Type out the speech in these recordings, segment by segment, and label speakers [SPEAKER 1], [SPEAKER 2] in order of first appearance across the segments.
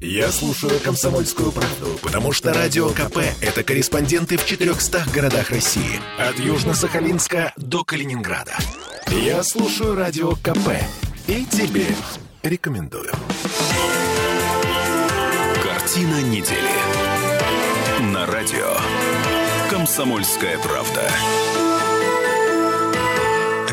[SPEAKER 1] Я слушаю «Комсомольскую правду», потому что «Радио КП» — это корреспонденты в 400 городах России. От Южно-Сахалинска до Калининграда. Я слушаю «Радио КП» и тебе рекомендую. Картина недели. На радио «Комсомольская правда».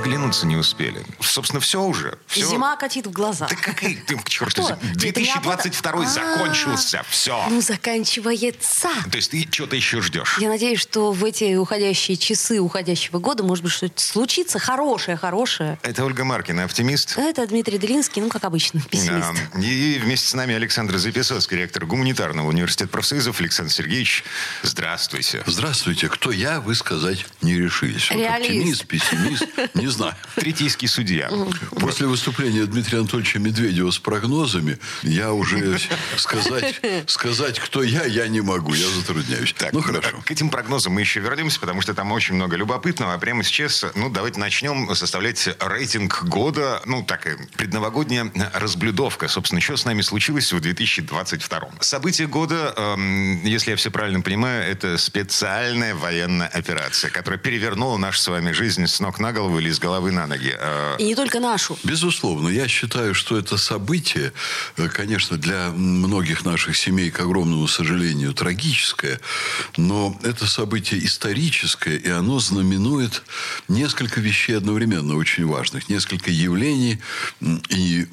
[SPEAKER 2] Оглянуться не успели. Собственно, все уже. Все.
[SPEAKER 3] Зима катит в глаза.
[SPEAKER 2] Да какая ты, черт,
[SPEAKER 3] Что?
[SPEAKER 2] возьми,
[SPEAKER 3] Это не об этом?
[SPEAKER 2] 2022
[SPEAKER 3] А.
[SPEAKER 2] закончился. Все.
[SPEAKER 3] Ну, заканчивается.
[SPEAKER 2] То есть ты что-то еще ждешь?
[SPEAKER 3] Я надеюсь, что в эти уходящие часы уходящего года, может быть, что-то случится хорошее, хорошее.
[SPEAKER 2] Это Ольга Маркина, оптимист.
[SPEAKER 3] Это Дмитрий Делинский, ну, как обычно, пессимист.
[SPEAKER 2] Да. И вместе с нами Александр Записоцкий, ректор гуманитарного университета профсоюзов. Александр Сергеевич, здравствуйте.
[SPEAKER 4] Здравствуйте. Кто я, вы сказать не решились. Вот
[SPEAKER 3] Реалист.
[SPEAKER 4] оптимист, пессимист, не знаю.
[SPEAKER 2] Третейский судья.
[SPEAKER 4] После выступления Дмитрия Анатольевича Медведева с прогнозами, я уже сказать, сказать, кто я, я не могу. Я затрудняюсь.
[SPEAKER 2] Так,
[SPEAKER 4] ну, хорошо.
[SPEAKER 2] К этим прогнозам мы еще вернемся, потому что там очень много любопытного. А прямо сейчас, ну, давайте начнем составлять рейтинг года. Ну, так, и предновогодняя разблюдовка. Собственно, что с нами случилось в 2022? Событие года, эм, если я все правильно понимаю, это специальная военная операция, которая перевернула нашу с вами жизнь с ног на голову или с головы на ноги. Э,
[SPEAKER 3] И не только нашу.
[SPEAKER 4] Безусловно, я считаю, что это событие, э, конечно, для многих наших семей, к огромному сожалению, трагическое, но это событие историческое, и оно знаменует несколько вещей одновременно очень важных, несколько явлений и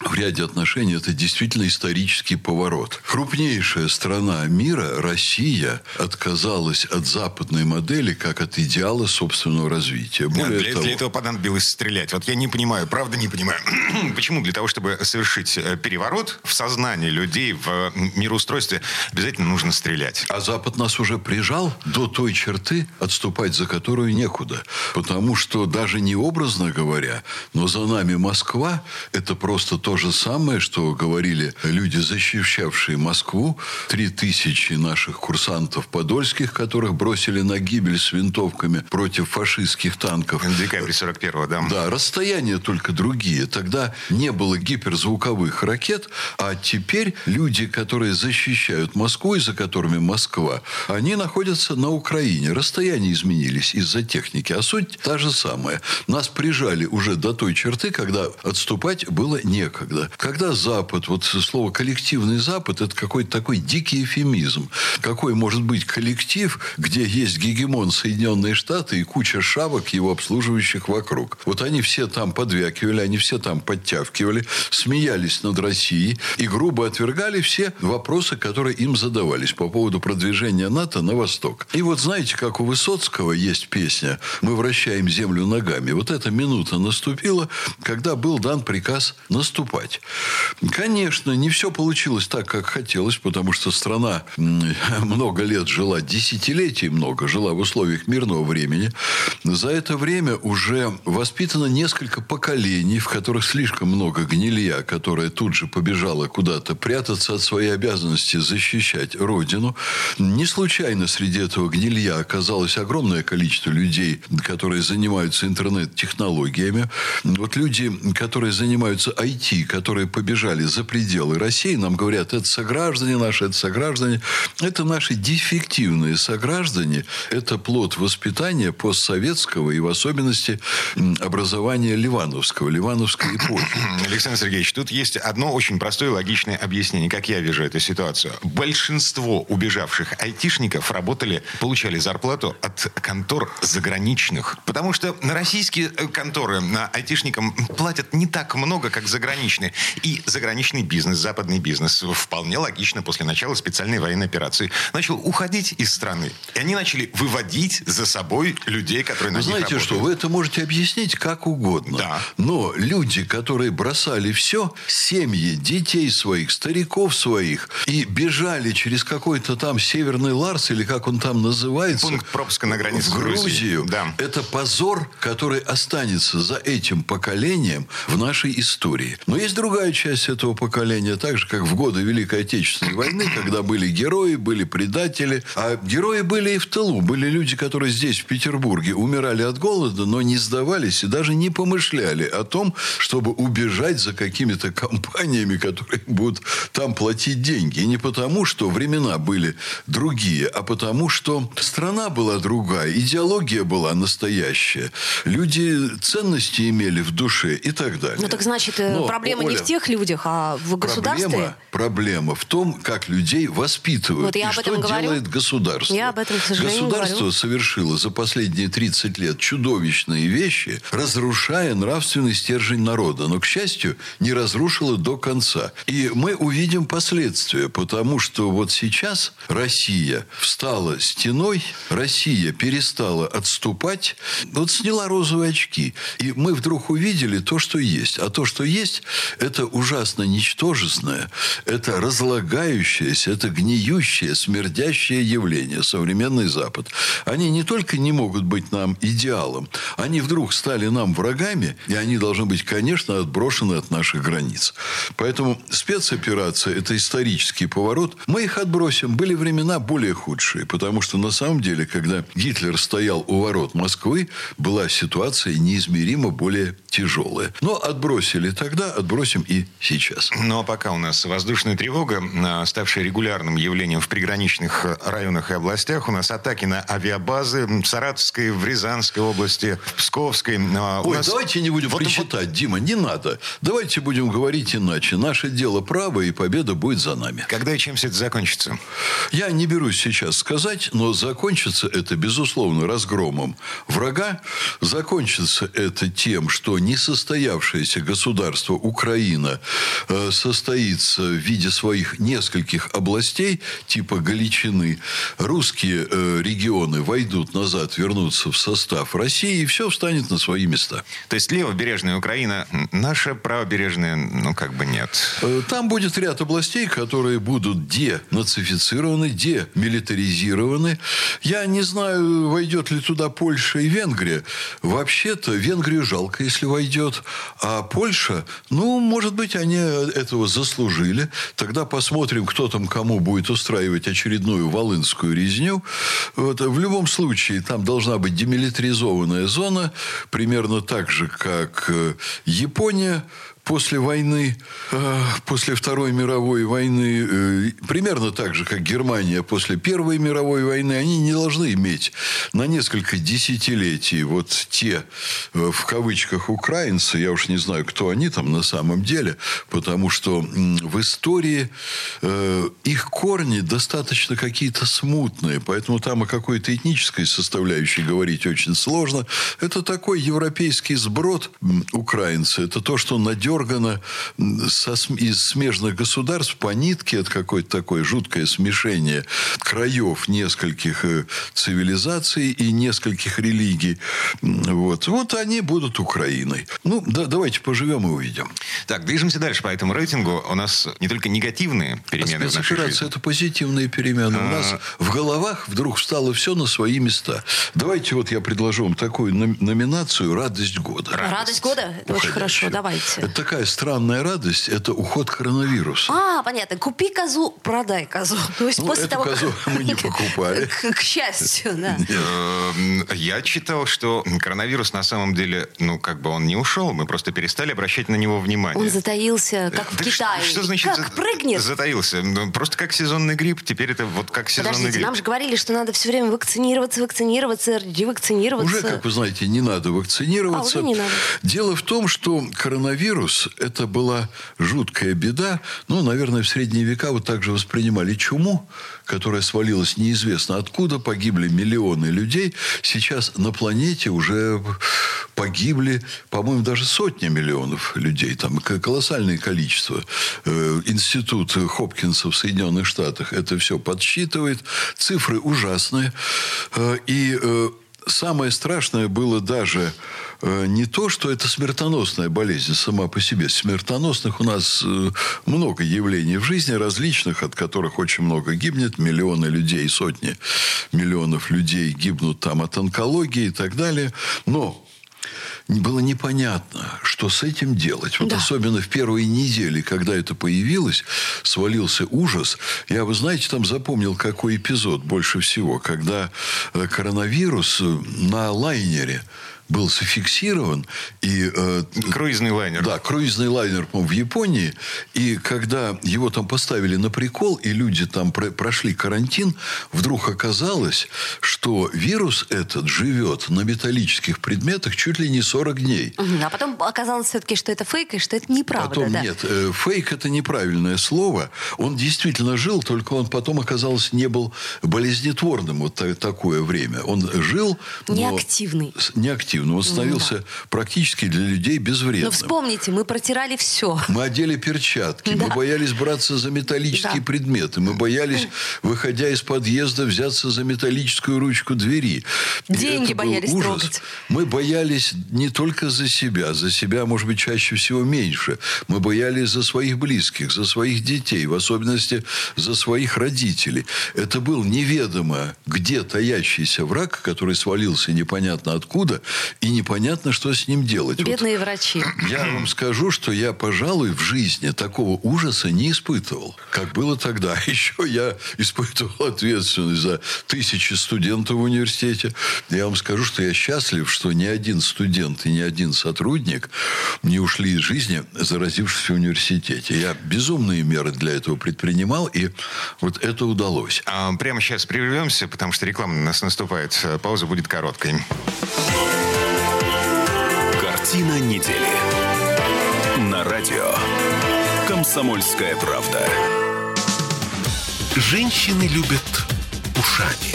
[SPEAKER 4] в ряде отношений это действительно исторический поворот. Крупнейшая страна мира, Россия, отказалась от западной модели как от идеала собственного развития. Более
[SPEAKER 2] для,
[SPEAKER 4] того,
[SPEAKER 2] для этого понадобилось стрелять. Вот я не понимаю, правда не понимаю. Почему? Для того, чтобы совершить э, переворот в сознании людей, в э, мироустройстве, обязательно нужно стрелять.
[SPEAKER 4] А Запад нас уже прижал до той черты, отступать за которую некуда. Потому что даже не образно говоря, но за нами Москва, это просто то же самое, что говорили люди, защищавшие Москву. Три тысячи наших курсантов подольских, которых бросили на гибель с винтовками против фашистских танков.
[SPEAKER 2] В декабре 41-го, да.
[SPEAKER 4] Да, расстояния только другие. Тогда не было гиперзвуковых ракет, а теперь люди, которые защищают Москву и за которыми Москва, они находятся на Украине. Расстояния изменились из-за техники, а суть та же самая. Нас прижали уже до той черты, когда отступать было некогда. Когда Запад, вот слово коллективный Запад, это какой-то такой дикий эфемизм. Какой может быть коллектив, где есть гегемон Соединенные Штаты и куча шавок его обслуживающих вокруг. Вот они все там подвякивали, они все там подтявкивали, смеялись над Россией и грубо отвергали все вопросы, которые им задавались по поводу продвижения НАТО на восток. И вот знаете, как у Высоцкого есть песня «Мы вращаем землю ногами». Вот эта минута наступила, когда был дан приказ наступать. Конечно, не все получилось так, как хотелось, потому что страна много лет жила, десятилетий много, жила в условиях мирного времени. За это время уже воспитано несколько поколений, в которых слишком много гнилья, которая тут же побежала куда-то прятаться от своей обязанности защищать Родину. Не случайно среди этого гнилья оказалось огромное количество людей, которые занимаются интернет-технологиями. Вот люди, которые занимаются IT, которые побежали за пределы России, нам говорят, это сограждане наши, это сограждане. Это наши дефективные сограждане. Это плод воспитания постсоветского и в особенности образования Ливановского, Ливановской эпохи.
[SPEAKER 2] Александр Сергеевич, тут есть одно очень простое логичное объяснение, как я вижу эту ситуацию. Большинство убежавших айтишников работали, получали зарплату от контор заграничных. Потому что на российские э, конторы на айтишникам платят не так много, как заграничные. И заграничный бизнес, западный бизнес вполне логично после начала специальной военной операции начал уходить из страны. И они начали выводить за собой людей, которые на
[SPEAKER 4] Вы
[SPEAKER 2] них
[SPEAKER 4] знаете что,
[SPEAKER 2] работают.
[SPEAKER 4] вы это можете объяснить как угодно.
[SPEAKER 2] Да.
[SPEAKER 4] Но люди, которые бросали все, семьи, детей своих, стариков своих, и бежали через какой-то там Северный Ларс, или как он там называется,
[SPEAKER 2] Пункт пропуска на границе
[SPEAKER 4] в. Грузию.
[SPEAKER 2] Да.
[SPEAKER 4] Это позор, который останется за этим поколением в нашей истории. Но есть другая часть этого поколения, так же, как в годы Великой Отечественной войны, когда были герои, были предатели. А герои были и в тылу. Были люди, которые здесь, в Петербурге, умирали от голода, но не сдавались и даже не помышляли о том, чтобы убежать за какими-то компаниями, которые будут там платить деньги. И не потому, что времена были другие, а потому, что страна была другая, идеология была настоящая, люди ценности имели в душе и так далее.
[SPEAKER 3] Ну так значит, э,
[SPEAKER 4] Но,
[SPEAKER 3] проблема
[SPEAKER 4] Оля,
[SPEAKER 3] не в тех людях, а в государстве.
[SPEAKER 4] Проблема, проблема в том, как людей воспитывают
[SPEAKER 3] Вот я
[SPEAKER 4] и
[SPEAKER 3] об
[SPEAKER 4] что
[SPEAKER 3] этом говорю.
[SPEAKER 4] делает государство.
[SPEAKER 3] Я об этом, к сожалению,
[SPEAKER 4] Государство
[SPEAKER 3] говорю.
[SPEAKER 4] совершило за последние 30 лет чудовищные вещи, разрушая нравственный стержень народа. Но, к счастью, не разрушило до конца. И мы увидим последствия, потому что вот сейчас Россия встала стеной, Россия перестала отступать, вот сняла розовые очки. И мы вдруг увидели то, что есть. А то, что есть, это ужасно ничтожественное, это разлагающееся, это гниющее, смердящее явление, современный Запад. Они не только не могут быть нам идеалом, они вдруг стали нам врагами, и они должны быть, конечно, отброшены от наших границ. Поэтому спецоперация – это исторический поворот. Мы их отбросим. Были времена более худшие, потому что на самом деле, когда Гитлер стоял у ворот Москвы, была ситуация неизмеримо более тяжелая. Но отбросили тогда, отбросим и сейчас.
[SPEAKER 2] Ну, а пока у нас воздушная тревога, а, ставшая регулярным явлением в приграничных э, районах и областях. У нас атаки на авиабазы в Саратовской, в Рязанской области, в Псковской. А,
[SPEAKER 4] Ой,
[SPEAKER 2] нас-
[SPEAKER 4] давайте не будем
[SPEAKER 2] Вот-
[SPEAKER 4] причитать, Дима, не надо. Давайте будем говорить иначе. Наше дело право, и победа будет за нами.
[SPEAKER 2] Когда и чем все это закончится?
[SPEAKER 4] Я не берусь сейчас сказать, но закончится это, безусловно, разгромом врага. Закончится это тем, что несостоявшееся государство Украина э, состоится в виде своих нескольких областей, типа Галичины. Русские э, регионы войдут назад, вернутся в состав России, и все встанет на свои места.
[SPEAKER 2] То есть левобережная Украина, наша правобережная, ну, как бы нет.
[SPEAKER 4] Э, Там будет ряд областей, которые будут денацифицированы, демилитаризированы. Я не знаю, войдет ли туда Польша и Венгрия. Вообще-то Венгрию жалко, если войдет. А Польша, ну, может быть, они этого заслужили. Тогда посмотрим, кто там кому будет устраивать очередную волынскую резню. Вот. В любом случае, там должна быть демилитаризованная зона, примерно так же, как э, Япония после войны, э, после Второй мировой войны, э, примерно так же, как Германия после Первой мировой войны, они не должны иметь на несколько десятилетий вот те, э, в кавычках, украинцы, я уж не знаю, кто они там на самом деле, потому что в истории их корни достаточно какие-то смутные, поэтому там о какой-то этнической составляющей говорить очень сложно. Это такой европейский сброд украинцы. Это то, что надергано м, со из смежных государств по нитке. Это какое-то такое жуткое смешение краев нескольких э, цивилизаций и нескольких религий. Вот. вот они будут Украиной. Ну, да, давайте поживем и увидим.
[SPEAKER 2] Так, движемся дальше по этому рейтингу. У нас не только негативные перемены в нашей жизни.
[SPEAKER 4] – это позитивные перемены. У нас в головах вдруг встало все на свои места. Давайте вот я предложу вам такую номинацию «Радость года».
[SPEAKER 3] Радость года? Это очень хорошо, давайте.
[SPEAKER 4] Это такая странная радость – это уход коронавируса.
[SPEAKER 3] А, понятно. Купи козу, продай козу. То есть
[SPEAKER 4] Ну,
[SPEAKER 3] после
[SPEAKER 4] эту
[SPEAKER 3] того,
[SPEAKER 4] козу мы не покупали.
[SPEAKER 3] К, к счастью, да.
[SPEAKER 2] Эм, Я читал, что коронавирус на самом деле, ну, как бы он не ушел, мы просто перестали обращать на него внимание.
[SPEAKER 3] Он затаился, как в
[SPEAKER 2] Да
[SPEAKER 3] Китае.
[SPEAKER 2] Что, значит
[SPEAKER 3] как прыгнет?
[SPEAKER 2] затаился? Ну, Просто как сезонный грипп. Теперь это вот как сезонный
[SPEAKER 3] Подождите,
[SPEAKER 2] грипп.
[SPEAKER 3] нам же говорили, что надо все время вакцинироваться, вакцинироваться, ревакцинироваться.
[SPEAKER 4] Уже, как вы знаете, не надо вакцинироваться.
[SPEAKER 3] А, уже не надо.
[SPEAKER 4] Дело в том, что коронавирус – это была жуткая беда. Ну, наверное, в средние века вот так же воспринимали чуму, которая свалилась неизвестно откуда, погибли миллионы людей. Сейчас на планете уже погибли, по-моему, даже сотни миллионов людей. Там колоссальное количество. Э, Институт Хопкинса в Соединенных Штатах это все подсчитывает. Цифры ужасные. Э, И э, самое страшное было даже э, не то, что это смертоносная болезнь сама по себе. Смертоносных у нас э, много явлений в жизни, различных, от которых очень много гибнет. Миллионы людей, сотни миллионов людей гибнут там от онкологии и так далее. Но было непонятно, что с этим делать. Вот
[SPEAKER 3] Да.
[SPEAKER 4] особенно в первые недели, когда это появилось, свалился ужас. Я, вы знаете, там запомнил, какой эпизод больше всего, когда э, коронавирус э, на лайнере был зафиксирован, и э,
[SPEAKER 2] Круизный лайнер.
[SPEAKER 4] да, круизный лайнер, в Японии. И когда его там поставили на прикол, и люди там про- прошли карантин, вдруг оказалось, что вирус этот живет на металлических предметах чуть ли не 40 дней.
[SPEAKER 3] Мгм. А потом оказалось все-таки, что это фейк и что это неправда.
[SPEAKER 4] Потом
[SPEAKER 3] да.
[SPEAKER 4] нет, э, фейк это неправильное слово. Он действительно жил, только он потом оказалось не был болезнетворным вот та- такое время. Он жил, но
[SPEAKER 3] Неактивный.
[SPEAKER 4] Неактивным. Он становился практически для людей безвредным.
[SPEAKER 3] Но вспомните, мы протирали все.
[SPEAKER 4] Мы одели перчатки, мы
[SPEAKER 3] Да.
[SPEAKER 4] боялись браться за металлические
[SPEAKER 3] Да.
[SPEAKER 4] предметы, мы боялись, выходя из подъезда, взяться за металлическую ручку двери.
[SPEAKER 3] Деньги боялись
[SPEAKER 4] ужас.
[SPEAKER 3] трогать.
[SPEAKER 4] Мы боялись не только за себя, за себя, может быть, чаще всего меньше. Мы боялись за своих близких, за своих детей, в особенности за своих родителей. Это был неведомо где таящийся враг, который свалился непонятно откуда, и непонятно, что с ним делать. Вот
[SPEAKER 3] Бедные врачи.
[SPEAKER 4] я вам скажу, что я, пожалуй, в жизни такого ужаса не испытывал, как было тогда. Еще я испытывал ответственность за тысячи студентов в университете. Я вам скажу, что я счастлив, что ни один студент и ни один сотрудник не ушли из жизни, заразившись в университете. Я безумные меры для этого предпринимал, и вот это удалось.
[SPEAKER 2] А, Прямо сейчас прервемся, потому что реклама у нас наступает. Пауза будет короткой.
[SPEAKER 1] Картина недели. На радио. Комсомольская правда. Женщины любят ушами.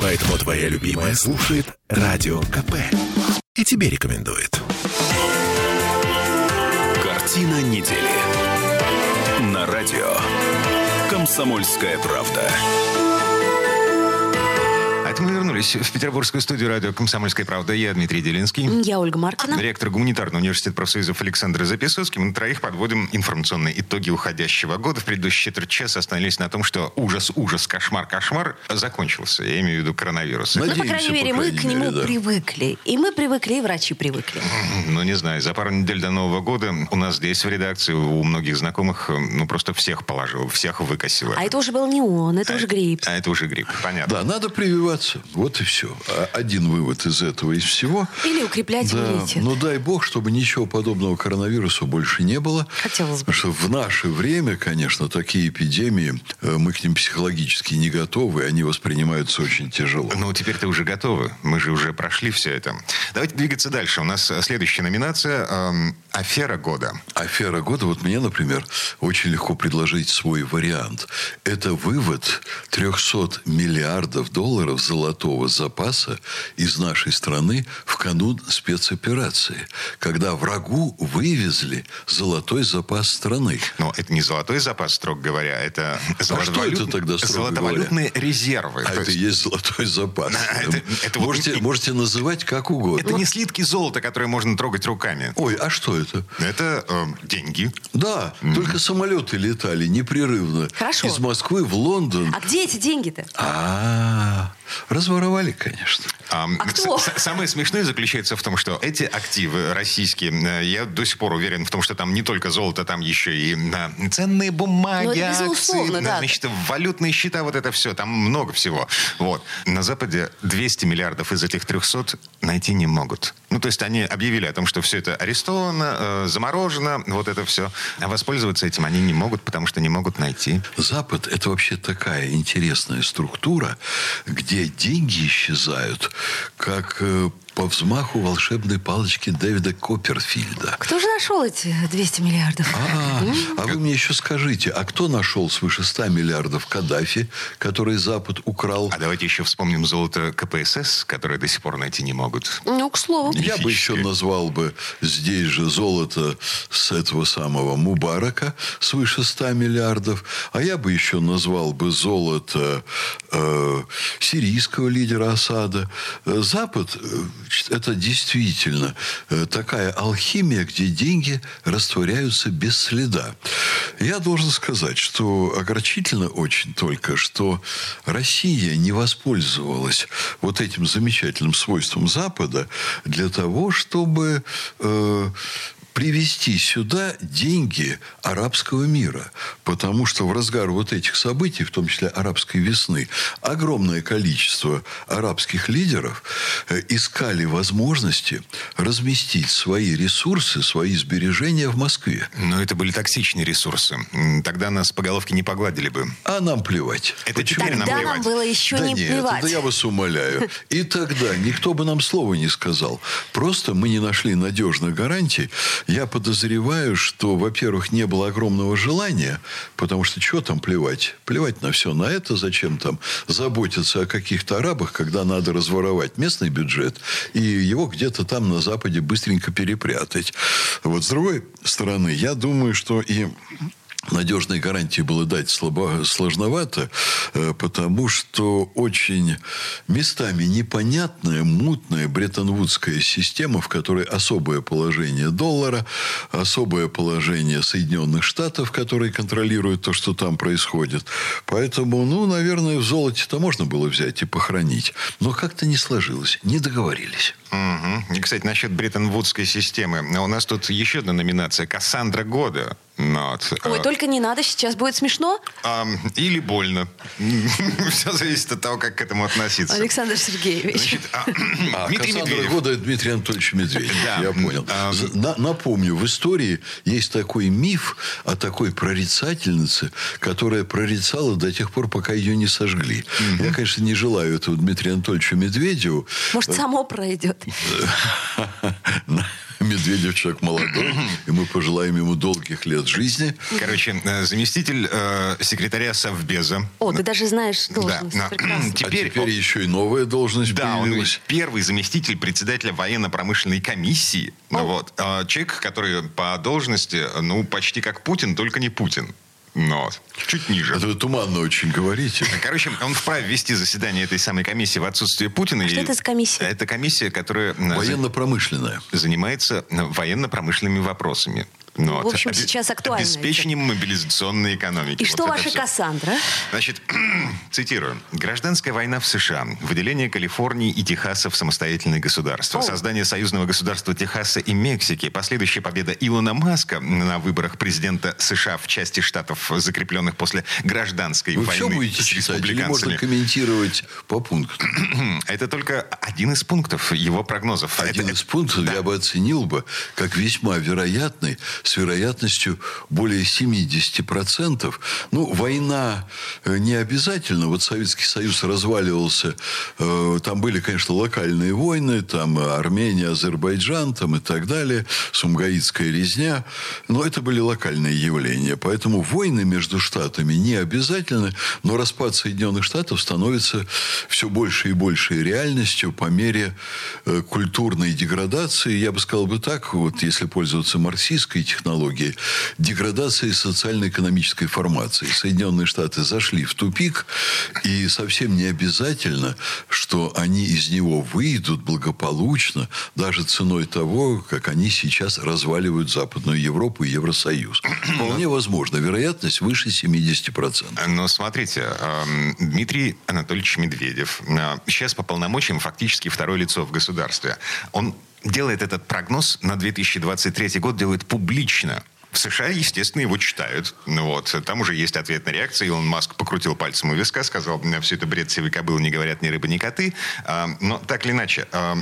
[SPEAKER 1] Поэтому твоя любимая слушает Радио КП. И тебе рекомендует. Картина недели. На радио. Комсомольская правда.
[SPEAKER 2] А это мы вернулись в петербургскую студию радио «Комсомольская правда». Я Дмитрий Делинский.
[SPEAKER 3] Я Ольга Маркина.
[SPEAKER 2] Ректор гуманитарного университета профсоюзов Александр Записоцкий. Мы на троих подводим информационные итоги уходящего года. В предыдущий четверть часа остановились на том, что ужас, ужас, кошмар, кошмар закончился. Я имею в виду коронавирус.
[SPEAKER 3] Ну, по
[SPEAKER 4] Надеемся,
[SPEAKER 3] крайней мере,
[SPEAKER 4] по
[SPEAKER 3] мы
[SPEAKER 4] крайней
[SPEAKER 3] к нему
[SPEAKER 4] да.
[SPEAKER 3] привыкли. И мы привыкли, и врачи привыкли.
[SPEAKER 2] Ну, не знаю, за пару недель до Нового года у нас здесь в редакции, у многих знакомых, ну, просто всех положил, всех выкосило.
[SPEAKER 3] А это уже был не он, это уже грипп.
[SPEAKER 2] А это уже грипп, понятно.
[SPEAKER 4] Да, надо прививаться. Вот и все. Один вывод из этого, из всего.
[SPEAKER 3] Или укреплять
[SPEAKER 4] Да,
[SPEAKER 3] иммунитет.
[SPEAKER 4] ну дай бог, чтобы ничего подобного коронавирусу больше не было.
[SPEAKER 3] Хотелось бы.
[SPEAKER 4] Потому что в наше время, конечно, такие эпидемии, э, мы к ним психологически не готовы, они воспринимаются очень тяжело.
[SPEAKER 2] Ну, теперь-то уже готовы. Мы же уже прошли все это. Давайте двигаться дальше. У нас э, следующая номинация эм, «Афера года».
[SPEAKER 4] Афера года, вот мне, например, очень легко предложить свой вариант. Это вывод 300 миллиардов долларов золотого запаса из нашей страны в канун спецоперации, когда врагу вывезли золотой запас страны.
[SPEAKER 2] Но это не золотой запас, строго говоря, это
[SPEAKER 4] А что это тогда, строго
[SPEAKER 2] золотовалютные резервы.
[SPEAKER 4] А
[SPEAKER 2] То
[SPEAKER 4] это и
[SPEAKER 2] есть
[SPEAKER 4] есть золотой запас.
[SPEAKER 2] Это- это вот
[SPEAKER 4] можете,
[SPEAKER 2] не-
[SPEAKER 4] можете называть как угодно.
[SPEAKER 2] это не слитки золота, которые можно трогать руками.
[SPEAKER 4] Ой, а что это?
[SPEAKER 2] Это э, деньги.
[SPEAKER 4] Да, только самолеты летали непрерывно
[SPEAKER 3] Хорошо.
[SPEAKER 4] из Москвы в Лондон.
[SPEAKER 3] А где эти деньги-то?
[SPEAKER 4] А, разворовали, конечно.
[SPEAKER 2] А,
[SPEAKER 3] А кто?
[SPEAKER 2] Самое смешное заключается в том, что эти активы российские, э, я до сих пор уверен в том, что там не только золото, там еще и ценные бумаги,
[SPEAKER 3] Ну, это
[SPEAKER 2] акции,
[SPEAKER 3] да.
[SPEAKER 2] значит, валютные счета, вот это все, там много всего. Вот. На Западе 200 миллиардов из этих 300 найти не могут. Ну, то есть они объявили о том, что все это арестовано, э, заморожено, вот это все. А воспользоваться этим они не могут, потому что не могут найти.
[SPEAKER 4] Запад – это вообще такая интересная структура, где деньги исчезают, как э, по взмаху волшебной палочки Дэвида Копперфильда.
[SPEAKER 3] Кто же нашел эти 200 миллиардов?
[SPEAKER 4] А, а вы мне еще скажите, а кто нашел свыше 100 миллиардов Каддафи, который Запад украл?
[SPEAKER 2] А давайте еще вспомним золото КПСС, которое до сих пор найти не могут.
[SPEAKER 3] Ну, к слову.
[SPEAKER 4] Я бы еще назвал бы здесь же золото с этого самого Мубарака свыше 100 миллиардов. А я бы еще назвал бы золото э, сирийского лидера Асада. Э, Запад э, это действительно э, такая алхимия, где деньги растворяются без следа. Я должен сказать, что огорчительно очень только, что Россия не воспользовалась вот этим замечательным свойством Запада для того, чтобы э, привести сюда деньги арабского мира. Потому что в разгар вот этих событий, в том числе арабской весны, огромное количество арабских лидеров э, искали возможности разместить свои ресурсы, свои сбережения в Москве.
[SPEAKER 2] Но это были токсичные ресурсы. Тогда нас по головке не погладили бы.
[SPEAKER 4] А нам плевать.
[SPEAKER 3] Это Почему? Тогда нам, нам было еще
[SPEAKER 4] да
[SPEAKER 3] не
[SPEAKER 4] нет,
[SPEAKER 3] плевать.
[SPEAKER 4] Да я вас умоляю. И тогда никто бы нам слова не сказал. Просто мы не нашли надежных гарантий. Я подозреваю, что, во-первых, не было огромного желания, потому что что там плевать? Плевать на все на это, зачем там заботиться о каких-то арабах, когда надо разворовать местный бюджет и его где-то там на Западе быстренько перепрятать. Вот с другой стороны, я думаю, что и надежной гарантии было дать слабо, сложновато, э, потому что очень местами непонятная, мутная бреттон-вудская система, в которой особое положение доллара, особое положение Соединенных Штатов, которые контролируют то, что там происходит. Поэтому, ну, наверное, в золоте-то можно было взять и похоронить. Но как-то не сложилось, не договорились.
[SPEAKER 2] Угу. И, кстати, насчет Бреттон-Вудской системы. У нас тут еще одна номинация. Кассандра года.
[SPEAKER 3] Вот. Ой, а, только не надо, сейчас будет смешно.
[SPEAKER 2] А, или больно. Все зависит от того, как к этому относиться.
[SPEAKER 3] Александр Сергеевич. Значит,
[SPEAKER 4] а, а, Дмитрий Медведев. года Дмитрий Анатольевич Медведев. Да. Я понял. А, На, напомню, в истории есть такой миф о такой прорицательнице, которая прорицала до тех пор, пока ее не сожгли. Угу. Я, конечно, не желаю этого Дмитрию Анатольевичу Медведеву.
[SPEAKER 3] Может, само пройдет.
[SPEAKER 4] Медведев человек молодой, и мы пожелаем ему долгих лет жизни.
[SPEAKER 2] Короче, э, заместитель э, секретаря Совбеза.
[SPEAKER 3] О, ты даже знаешь должность. Да.
[SPEAKER 4] Теперь, а теперь еще и новая должность да, появилась.
[SPEAKER 2] он первый заместитель председателя военно-промышленной комиссии. О. Вот. А человек, который по должности, ну, почти как Путин, только не Путин. Но чуть ниже.
[SPEAKER 4] Это вы туманно очень говорите.
[SPEAKER 2] Короче, он вправе вести заседание этой самой комиссии в отсутствие Путина. А
[SPEAKER 3] что это за комиссия?
[SPEAKER 2] Это комиссия, которая...
[SPEAKER 4] Военно-промышленная.
[SPEAKER 2] Занимается военно-промышленными вопросами.
[SPEAKER 3] Ну, в общем, сейчас актуально.
[SPEAKER 2] Обеспечением мобилизационной экономики.
[SPEAKER 3] И вот что ваша Кассандра?
[SPEAKER 2] Значит, цитирую. Гражданская война в США, выделение Калифорнии и Техаса в самостоятельные государства, О. создание союзного государства Техаса и Мексики, последующая победа Илона Маска на выборах президента США в части штатов, закрепленных после гражданской
[SPEAKER 4] Вы
[SPEAKER 2] войны
[SPEAKER 4] все будете с республиканцами. Или можно комментировать по пунктам?
[SPEAKER 2] Это только один из пунктов его прогнозов.
[SPEAKER 4] Один
[SPEAKER 2] Это...
[SPEAKER 4] из пунктов да. я бы оценил бы как весьма вероятный с вероятностью более 70%. Ну, война э, не обязательно. Вот Советский Союз разваливался. Э, там были, конечно, локальные войны. Там Армения, Азербайджан там и так далее. Сумгаитская резня. Но это были локальные явления. Поэтому войны между штатами не обязательны. Но распад Соединенных Штатов становится все больше и большей реальностью по мере э, культурной деградации. Я бы сказал бы так, вот если пользоваться марксистской технологии деградации социально-экономической формации. Соединенные Штаты зашли в тупик, и совсем не обязательно, что они из него выйдут благополучно, даже ценой того, как они сейчас разваливают Западную Европу и Евросоюз. Вполне возможно. Вероятность выше 70%.
[SPEAKER 2] Но смотрите, эм, Дмитрий Анатольевич Медведев э, сейчас по полномочиям фактически второе лицо в государстве. Он делает этот прогноз на 2023 год, делает публично. В США, естественно, его читают. Ну вот. Там уже есть ответная реакция. Илон Маск покрутил пальцем у виска, сказал, все это бред сивой кобылы, не говорят ни рыбы, ни коты. А, но так или иначе, а,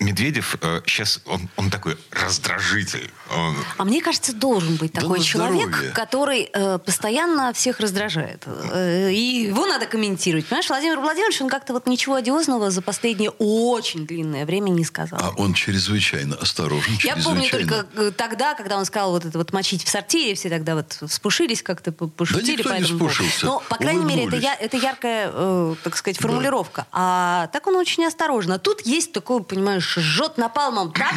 [SPEAKER 2] Медведев сейчас, э, он, он такой раздражитель. Он...
[SPEAKER 3] А мне кажется, должен быть такой да человек, здоровье. который э, постоянно всех раздражает. Э, и его надо комментировать. Понимаешь, Владимир Владимирович, он как-то вот ничего одиозного за последнее очень длинное время не сказал.
[SPEAKER 4] А он чрезвычайно осторожен,
[SPEAKER 3] Я помню только э, тогда, когда он сказал вот это вот мочить в сортире, все тогда вот спушились как-то, пошутили.
[SPEAKER 4] Да никто не спушился.
[SPEAKER 3] Но, по крайней мере, это, я, это яркая, э, так сказать, формулировка. Да. А так он очень осторожно. Тут есть такой понимаешь, жжет напалмом так,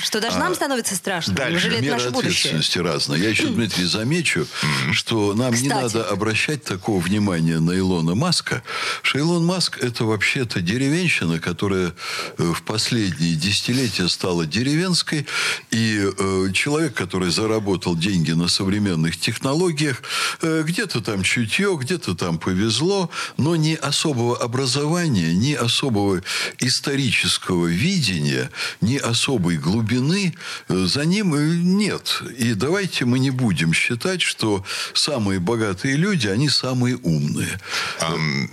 [SPEAKER 3] Что даже нам становится страшно.
[SPEAKER 2] Дальше.
[SPEAKER 3] Неужели это
[SPEAKER 4] Меры
[SPEAKER 3] наше будущее?
[SPEAKER 4] ответственности разные. Я еще, Дмитрий, замечу, что нам не
[SPEAKER 3] Кстати.
[SPEAKER 4] надо обращать такого внимания на Илона Маска, что Илон Маск – это вообще-то деревенщина, которая э, в последние десятилетия стала деревенской, и э, человек, который заработал деньги на современных технологиях, э, где-то там чутье, где-то там повезло, но ни особого образования, ни особого исторического видения, ни особой глубины э, за ним э, нет. И давайте мы не будем считать, что самые богатые люди, они самые умные.
[SPEAKER 2] Ам,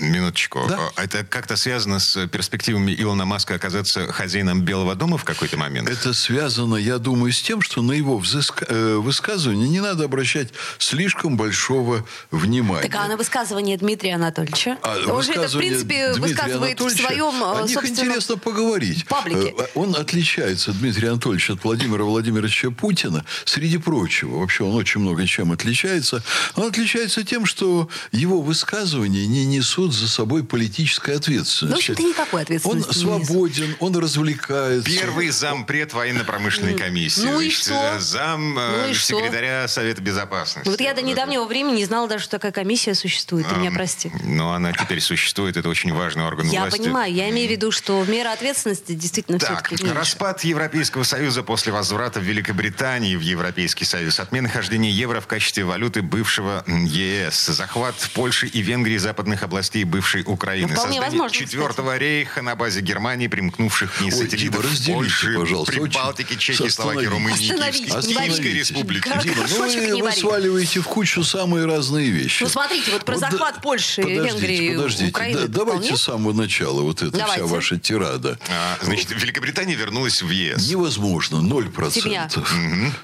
[SPEAKER 2] минуточку.
[SPEAKER 4] Да.
[SPEAKER 2] А Это как-то связано с перспективами Илона Маска оказаться хозяином Белого дома в какой-то момент?
[SPEAKER 4] Это связано, я думаю, с тем, что на его взыска- э, высказывание не надо обращать слишком большого внимания.
[SPEAKER 3] Так а на высказывание Дмитрия Анатольевича?
[SPEAKER 4] А
[SPEAKER 3] Он же это, в
[SPEAKER 4] высказывание
[SPEAKER 3] принципе,
[SPEAKER 4] Дмитрия
[SPEAKER 3] высказывает в
[SPEAKER 4] Анатольевича,
[SPEAKER 3] своем
[SPEAKER 4] О них
[SPEAKER 3] собственном...
[SPEAKER 4] интересно поговорить.
[SPEAKER 3] паблике.
[SPEAKER 4] Он отличается, Дмитрий Анатольевич, от Владимира Владимировича Путина, среди прочего. Вообще он очень много чем отличается. Он отличается тем, что его высказывания не несут за собой политической
[SPEAKER 3] Ну, в
[SPEAKER 4] ответственности.
[SPEAKER 3] общем-то, никакой
[SPEAKER 4] Он
[SPEAKER 3] ответственности несет.
[SPEAKER 4] свободен, он развлекается.
[SPEAKER 2] Первый зампред военно-промышленной комиссии.
[SPEAKER 3] Ну и что?
[SPEAKER 2] Зам э,
[SPEAKER 3] Ну и что?
[SPEAKER 2] секретаря Совета Безопасности.
[SPEAKER 3] Вот я до недавнего времени не знала даже, что такая комиссия существует. Ты меня прости.
[SPEAKER 2] Но она теперь существует, это очень важный орган
[SPEAKER 3] Я
[SPEAKER 2] власти.
[SPEAKER 3] понимаю, я имею в виду, что мера ответственности действительно
[SPEAKER 2] Так,
[SPEAKER 3] все-таки
[SPEAKER 2] распад Европейского Союза после возврата в Великобритании в Европейский Союз, отмена хождения евро в качестве валюты бывшего ЕС, захват Польши и Венгрии западных областей бывшей Украины,
[SPEAKER 3] Ну,
[SPEAKER 2] создание
[SPEAKER 3] возможно,
[SPEAKER 2] Четвертого рейха на базе Германии, примкнувших к ней
[SPEAKER 4] Ой,
[SPEAKER 2] сателлитов
[SPEAKER 4] Дима, разделите,
[SPEAKER 2] Польши, Прибалтики, Чехии, Словакии. Румынии, Киевской, республики.
[SPEAKER 4] Дима, ну вы,
[SPEAKER 3] не
[SPEAKER 4] вы сваливаете в кучу самые разные вещи.
[SPEAKER 3] Ну, смотрите, вот про
[SPEAKER 4] Вот
[SPEAKER 3] захват
[SPEAKER 4] да-
[SPEAKER 3] Польши,
[SPEAKER 4] подождите,
[SPEAKER 3] Венгрии,
[SPEAKER 4] подождите.
[SPEAKER 3] Украины
[SPEAKER 4] Да, давайте
[SPEAKER 3] вполне?
[SPEAKER 4] с самого начала вот эта
[SPEAKER 3] Давайте.
[SPEAKER 4] вся ваша тирада.
[SPEAKER 2] А, значит, Великобритания вернулась в ЕС.
[SPEAKER 4] Невозможно, ноль
[SPEAKER 3] Фигня.
[SPEAKER 4] процентов.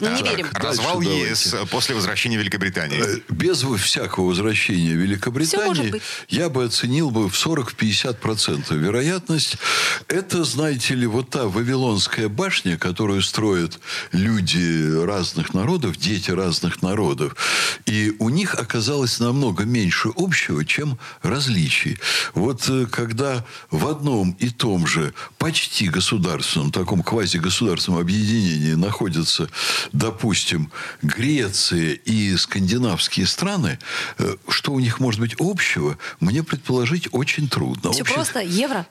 [SPEAKER 3] Ну, не верим.
[SPEAKER 2] Развал
[SPEAKER 4] Дальше
[SPEAKER 2] ЕС после возвращения Великобритании.
[SPEAKER 4] Э, Без всякого возвращения Великобритании я бы оценил бы в 40-50% вероятность. Это, знаете ли, вот та Вавилонская башня, которую строят люди разных народов, дети разных народов. И у них оказалось намного меньше общего, чем различий. Вот э, когда в одном и том же почти государственном, таком квазигосударственном объединении находятся, допустим, Греция и скандинавские страны, э, что у них может быть общего, мне предположить очень трудно.
[SPEAKER 3] Все
[SPEAKER 4] Общее-
[SPEAKER 3] просто евро.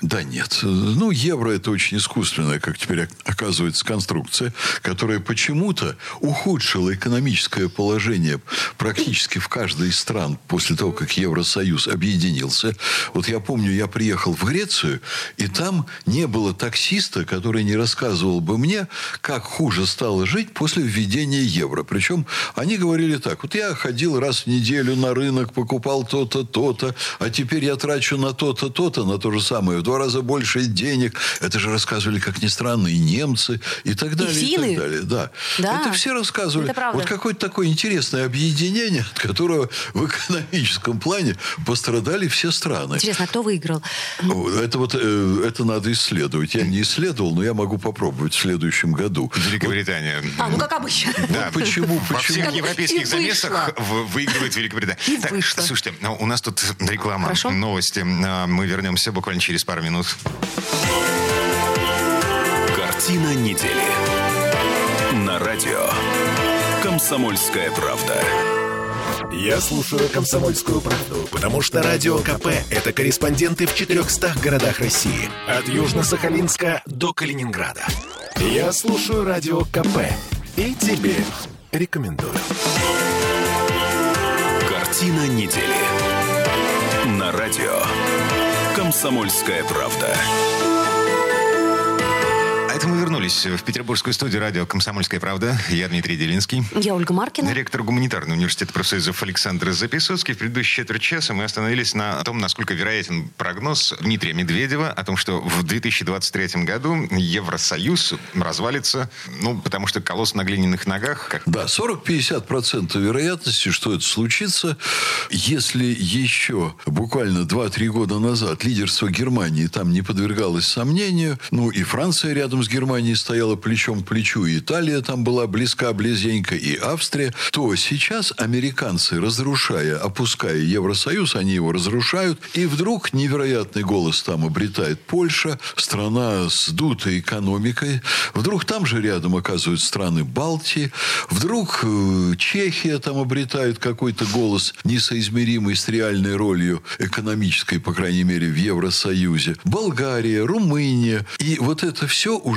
[SPEAKER 4] Да нет. Ну, евро это очень искусственная, как теперь ок- оказывается, конструкция, которая почему-то ухудшила экономическое положение практически в каждой из стран после того, как Евросоюз объединился. Вот я помню, я приехал в Грецию, и там не было таксиста, который не рассказывал бы мне, как хуже стало жить после введения евро. Причем они говорили так, вот я ходил раз в неделю на рынок, покупал то-то, то-то, а теперь я трачу на то-то, то-то, на то же самое, в два раза больше денег. Это же рассказывали, как ни странно, и немцы, и так далее.
[SPEAKER 3] финны.
[SPEAKER 4] И так далее. Да.
[SPEAKER 3] Да,
[SPEAKER 4] Это все рассказывали.
[SPEAKER 3] это правда.
[SPEAKER 4] Вот какое-то такое интересное объединение, от которого в экономическом плане пострадали все страны.
[SPEAKER 3] Интересно, а кто выиграл?
[SPEAKER 4] Это вот э, это надо исследовать. Я не исследовал, но я могу попробовать в следующем году.
[SPEAKER 2] Великобритания.
[SPEAKER 3] А, ну как обычно.
[SPEAKER 2] Да.
[SPEAKER 4] почему-
[SPEAKER 2] Во
[SPEAKER 4] почему?
[SPEAKER 2] всех европейских
[SPEAKER 3] И
[SPEAKER 2] замесах выигрывает Великобритания.
[SPEAKER 3] И
[SPEAKER 2] Так,
[SPEAKER 3] вышло.
[SPEAKER 2] слушайте, ну, у нас тут реклама,
[SPEAKER 3] Хорошо.
[SPEAKER 2] новости. А, Мы вернемся буквально через пару минут.
[SPEAKER 1] Картина недели. На радио. Комсомольская правда. Я слушаю «Комсомольскую правду», потому что «Радио КП» — это корреспонденты в 400 городах России. От Южно-Сахалинска до Калининграда. Я слушаю «Радио КП» и тебе рекомендую. Картина недели. На радио. Комсомольская правда.
[SPEAKER 2] Это мы вернулись в петербургскую студию радио «Комсомольская правда». Я Дмитрий Делинский.
[SPEAKER 3] Я Ольга Маркина.
[SPEAKER 2] Ректор гуманитарного университета профсоюзов Александр Записоцкий. В предыдущей четверть часа мы остановились на том, насколько вероятен прогноз Дмитрия Медведева о том, что в 2023 году Евросоюз развалится, ну, потому что колосс на глиняных ногах, как
[SPEAKER 4] Да, 40-50% вероятности, что это случится, если еще буквально 2-3 года назад лидерство Германии там не подвергалось сомнению, ну и Франция рядом с Германией стояла плечом к плечу, и Италия там была близка, близенько, и Австрия, то сейчас американцы, разрушая, опуская Евросоюз, они его разрушают, и вдруг невероятный голос там обретает Польша, страна с дутой экономикой, вдруг там же рядом оказываются страны Балтии, вдруг э, Чехия там обретает какой-то голос, несоизмеримый с реальной ролью экономической, по крайней мере, в Евросоюзе, Болгария, Румыния, и вот это все уже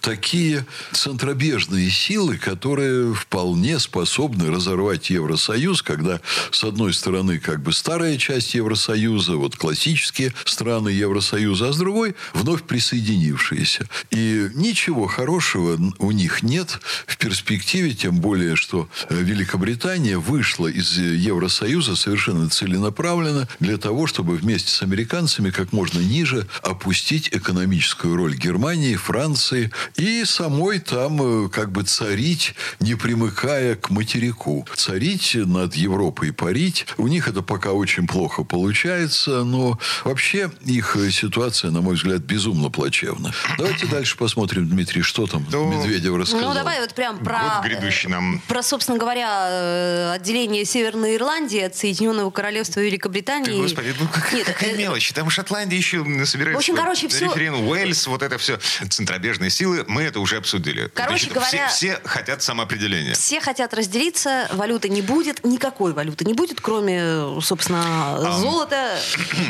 [SPEAKER 4] такие центробежные силы, которые вполне способны разорвать Евросоюз, когда, с одной стороны, как бы старая часть Евросоюза, вот классические страны Евросоюза, а с другой вновь присоединившиеся. И ничего хорошего у них нет в перспективе, тем более, что Великобритания вышла из Евросоюза совершенно целенаправленно для того, чтобы вместе с американцами как можно ниже опустить экономическую роль Германии, Франции и самой там э, как бы царить, не примыкая к материку. Царить над Европой, парить. У них это пока очень плохо получается, но вообще их ситуация, на мой взгляд, безумно плачевна. Давайте дальше посмотрим, Дмитрий, что там То... Медведев рассказал.
[SPEAKER 3] Ну, давай вот прям про... грядущий нам... Про, собственно говоря, э, отделение Северной Ирландии от Соединенного Королевства Великобритании. Ты,
[SPEAKER 2] господи, ну как, Нет, какая э... мелочь. Там Шотландия еще собирается... В общем, короче, все... Референдум, Уэльс, вот это все. Центробежные силы, мы это уже обсудили.
[SPEAKER 3] Короче Значит, говоря...
[SPEAKER 2] Все, все хотят самоопределения.
[SPEAKER 3] Все хотят разделиться, валюты не будет, никакой валюты не будет, кроме, собственно, а, золота.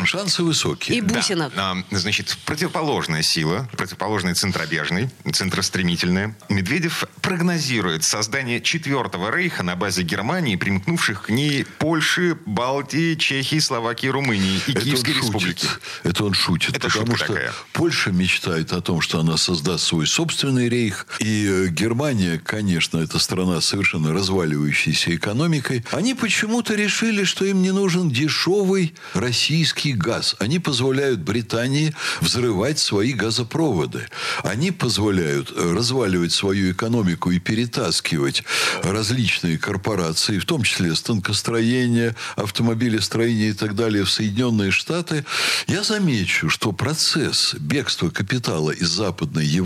[SPEAKER 4] Шансы высокие.
[SPEAKER 3] И бусинок.
[SPEAKER 2] Да. А, значит, противоположная сила, противоположная центробежной, центростремительная. Медведев прогнозирует создание четвертого рейха на базе Германии, примкнувших к ней Польши, Балтии, Чехии, Словакии, Румынии и это Киевской республики.
[SPEAKER 4] Это он шутит. Это потому что такая. Польша мечтает о том, что она создаст свой собственный рейх. И э, Германия, конечно, это страна совершенно разваливающейся экономикой. Они почему-то решили, что им не нужен дешевый российский газ. Они позволяют Британии взрывать свои газопроводы. Они позволяют э, разваливать свою экономику и перетаскивать различные корпорации, в том числе станкостроение, автомобилестроение и так далее, в Соединенные Штаты. Я замечу, что процесс бегства капитала из Западной Европы,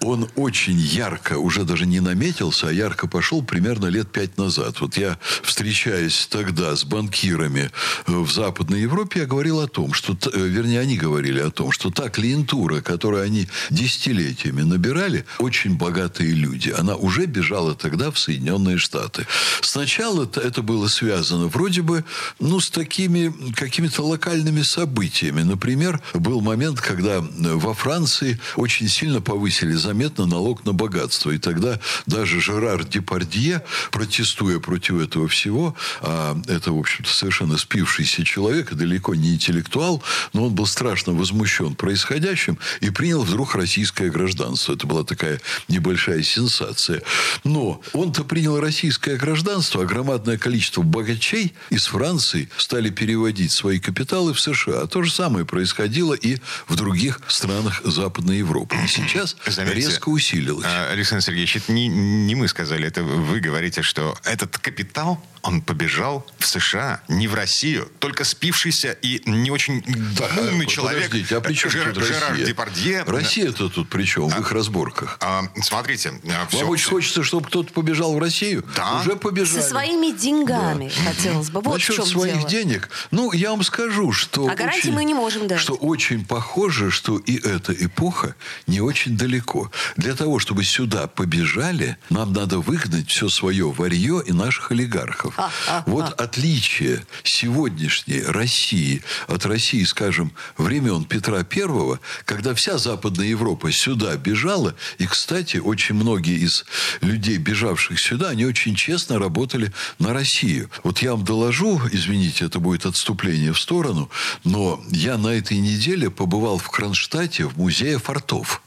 [SPEAKER 4] он очень ярко, уже даже не наметился, а ярко пошел примерно лет пять назад. Вот я, встречаясь тогда с банкирами э, в Западной Европе, я говорил о том, что, э, вернее, они говорили о том, что та клиентура, которую они десятилетиями набирали, очень богатые люди. Она уже бежала тогда в Соединенные Штаты. Сначала это было связано вроде бы ну, с такими какими-то локальными событиями. Например, был момент, когда во Франции очень сильно повысили заметно налог на богатство. И тогда даже Жерар Депардье, протестуя против этого всего, а это, в общем-то, совершенно спившийся человек, далеко не интеллектуал, но он был страшно возмущен происходящим и принял вдруг российское гражданство. Это была такая небольшая сенсация. Но он-то принял российское гражданство, а громадное количество богачей из Франции стали переводить свои капиталы в США. То же самое происходило и в других странах Западной Европы. Сейчас Заметьте, резко усилилось.
[SPEAKER 2] А, Александр Сергеевич, это не, не мы сказали, это вы говорите, что этот капитал он побежал в США, не в Россию. Только спившийся и не очень да, умный человек.
[SPEAKER 4] А при чем Жер, Жерар Россия?
[SPEAKER 2] Депардье.
[SPEAKER 4] Россия-то тут при чем а, в их разборках?
[SPEAKER 2] А, смотрите.
[SPEAKER 4] Вам все, очень все. хочется, чтобы кто-то побежал в Россию?
[SPEAKER 2] Да.
[SPEAKER 4] Уже побежали.
[SPEAKER 3] Со своими деньгами, да. хотелось бы. Вот
[SPEAKER 4] Насчет
[SPEAKER 3] в чем
[SPEAKER 4] своих
[SPEAKER 3] дело.
[SPEAKER 4] денег, ну, я вам скажу, что...
[SPEAKER 3] А гарантии мы не можем дать.
[SPEAKER 4] Что очень похоже, что и эта эпоха не очень далеко. Для того, чтобы сюда побежали, нам надо выгнать все свое варье и наших олигархов. А, а, вот а отличие сегодняшней России от России, скажем, времен Петра Первого, когда вся Западная Европа сюда бежала, и, кстати, очень многие из людей, бежавших сюда, они очень честно работали на Россию. Вот я вам доложу, извините, это будет отступление в сторону, но я на этой неделе побывал в Кронштадте в музее фортов.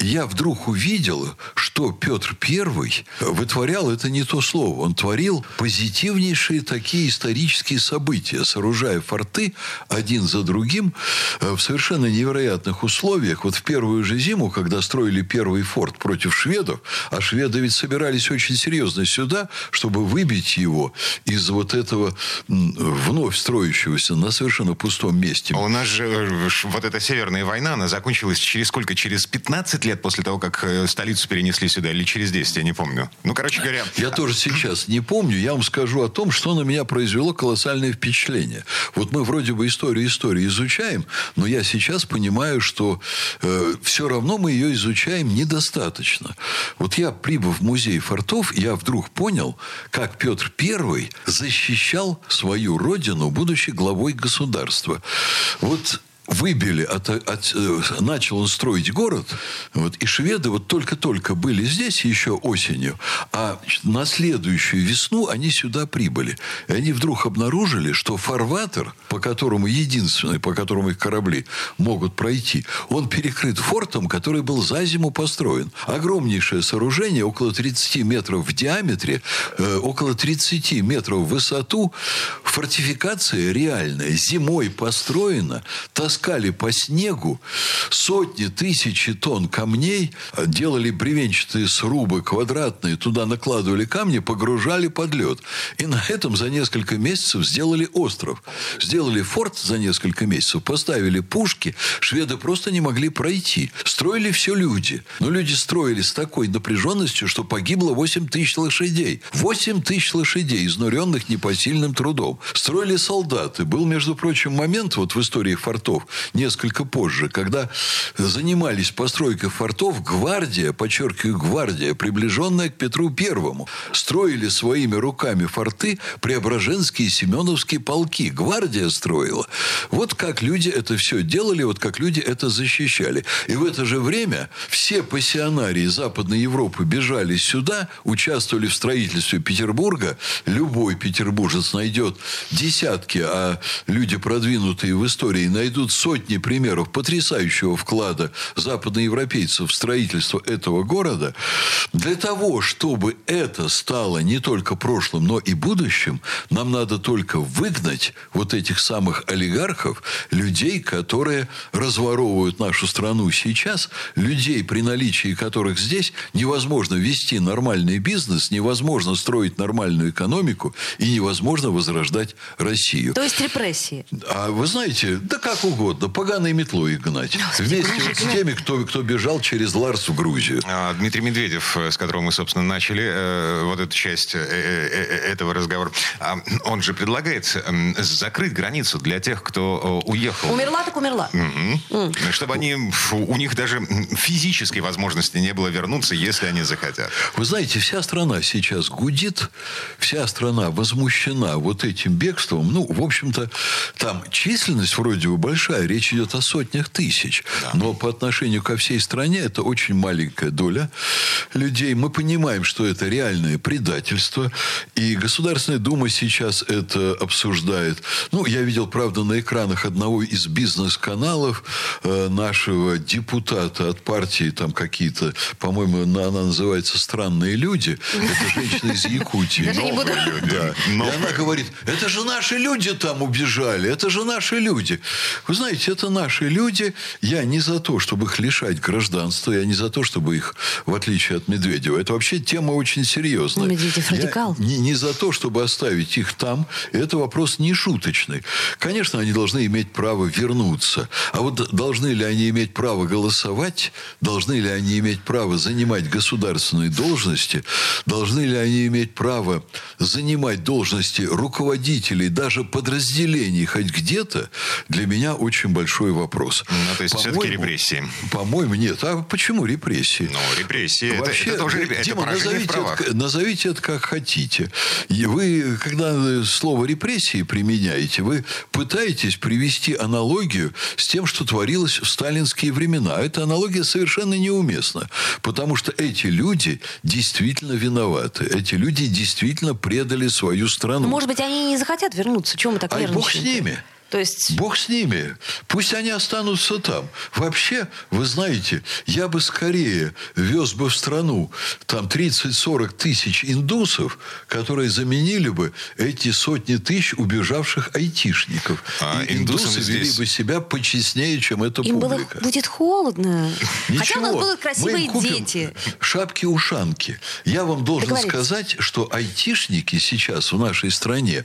[SPEAKER 4] Я вдруг увидел, что Петр Первый вытворял, это не то слово, он творил позитивнейшие такие исторические события, сооружая форты один за другим э, в совершенно невероятных условиях. Вот в первую же зиму, когда строили первый форт против шведов, а шведы ведь собирались очень серьезно сюда, чтобы выбить его из вот этого вновь строящегося на совершенно пустом месте.
[SPEAKER 2] А у нас же э, вот эта Северная война, она закончилась через сколько? Через 15 лет после того, как э, столицу перенесли сюда, или через 10, я не помню. Ну, короче говоря...
[SPEAKER 4] Я тоже сейчас не помню. Я вам скажу о том, что на меня произвело колоссальное впечатление. Вот мы вроде бы историю истории изучаем, но я сейчас понимаю, что э, все равно мы ее изучаем недостаточно. Вот я, прибыв в музей фортов, я вдруг понял, как Петр I защищал свою родину, будучи главой государства. Вот выбили, от, от, э, начал он строить город, вот, и шведы вот только-только были здесь еще осенью, а на следующую весну они сюда прибыли. И они вдруг обнаружили, что фарватер, по которому единственный, по которому их корабли могут пройти, он перекрыт фортом, который был за зиму построен. Огромнейшее сооружение, около 30 метров в диаметре, э, около 30 метров в высоту. Фортификация реальная, зимой построена, та таскали по снегу сотни, тысячи тонн камней, делали бревенчатые срубы квадратные, туда накладывали камни, погружали под лед. И на этом за несколько месяцев сделали остров. Сделали форт за несколько месяцев, поставили пушки. Шведы просто не могли пройти. Строили все люди. Но люди строили с такой напряженностью, что погибло 8 тысяч лошадей. 8 тысяч лошадей, изнуренных непосильным трудом. Строили солдаты. Был, между прочим, момент вот в истории фортов, несколько позже, когда занимались постройкой фортов гвардия, подчеркиваю, гвардия, приближенная к Петру Первому, строили своими руками форты Преображенские и Семеновские полки. Гвардия строила. Вот как люди это все делали, вот как люди это защищали. И в это же время все пассионарии Западной Европы бежали сюда, участвовали в строительстве Петербурга. Любой петербуржец найдет десятки, а люди, продвинутые в истории, найдут сотни примеров потрясающего вклада западноевропейцев в строительство этого города, для того, чтобы это стало не только прошлым, но и будущим, нам надо только выгнать вот этих самых олигархов, людей, которые разворовывают нашу страну сейчас, людей, при наличии которых здесь невозможно вести нормальный бизнес, невозможно строить нормальную экономику и невозможно возрождать Россию.
[SPEAKER 3] То есть репрессии.
[SPEAKER 4] А вы знаете, да как угодно угодно. Поганой метлой гнать. Господи, Вместе вот с теми, кто, кто бежал через Ларс в Грузию.
[SPEAKER 2] А, Дмитрий Медведев, э, с которого мы, собственно, начали э, вот эту часть э, этого разговора, а, он же предлагает э, закрыть границу для тех, кто э, уехал.
[SPEAKER 3] Умерла так умерла.
[SPEAKER 2] Угу. Mm. Чтобы они, у них даже физической возможности не было вернуться, если они захотят.
[SPEAKER 4] Вы знаете, вся страна сейчас гудит, вся страна возмущена вот этим бегством. Ну, в общем-то, там численность вроде бы большая, большая, речь идет о сотнях тысяч. Да. Но по отношению ко всей стране это очень маленькая доля людей. Мы понимаем, что это реальное предательство. И Государственная Дума сейчас это обсуждает. Ну, я видел, правда, на экранах одного из бизнес-каналов э, нашего депутата от партии, там какие-то, по-моему, она называется «Странные люди». Это женщина из Якутии.
[SPEAKER 2] Новые люди.
[SPEAKER 4] Да. И она говорит, это же наши люди там убежали, это же наши люди. Вы знаете, это наши люди. Я не за то, чтобы их лишать гражданства. Я не за то, чтобы их, в отличие от Медведева. Это вообще тема очень серьезная.
[SPEAKER 3] Медведев радикал.
[SPEAKER 4] Я не, не за то, чтобы оставить их там. Это вопрос не шуточный. Конечно, они должны иметь право вернуться. А вот должны ли они иметь право голосовать? Должны ли они иметь право занимать государственные должности? Должны ли они иметь право занимать должности руководителей даже подразделений хоть где-то? Для меня очень большой вопрос.
[SPEAKER 2] Ну, то есть все-таки репрессии.
[SPEAKER 4] По-моему, нет. А почему репрессии?
[SPEAKER 2] Ну, репрессии. Вообще, это, это тоже это
[SPEAKER 4] Дима, назовите это, назовите это как хотите. И вы, когда слово репрессии применяете, вы пытаетесь привести аналогию с тем, что творилось в сталинские времена. Эта аналогия совершенно неуместна. Потому что эти люди действительно виноваты. Эти люди действительно предали свою страну.
[SPEAKER 3] Может быть, они не захотят вернуться. Чего мы так
[SPEAKER 4] а бог с ними. То есть... Бог с ними. Пусть они останутся там. Вообще, вы знаете, я бы скорее вез бы в страну там 30-40 тысяч индусов, которые заменили бы эти сотни тысяч убежавших айтишников. А И индусы здесь... вели бы себя почестнее, чем эта
[SPEAKER 3] Им
[SPEAKER 4] публика.
[SPEAKER 3] Было, будет холодно.
[SPEAKER 4] Ничего.
[SPEAKER 3] Хотя у нас будут красивые дети.
[SPEAKER 4] Шапки-ушанки. Я вам должен сказать, что айтишники сейчас в нашей стране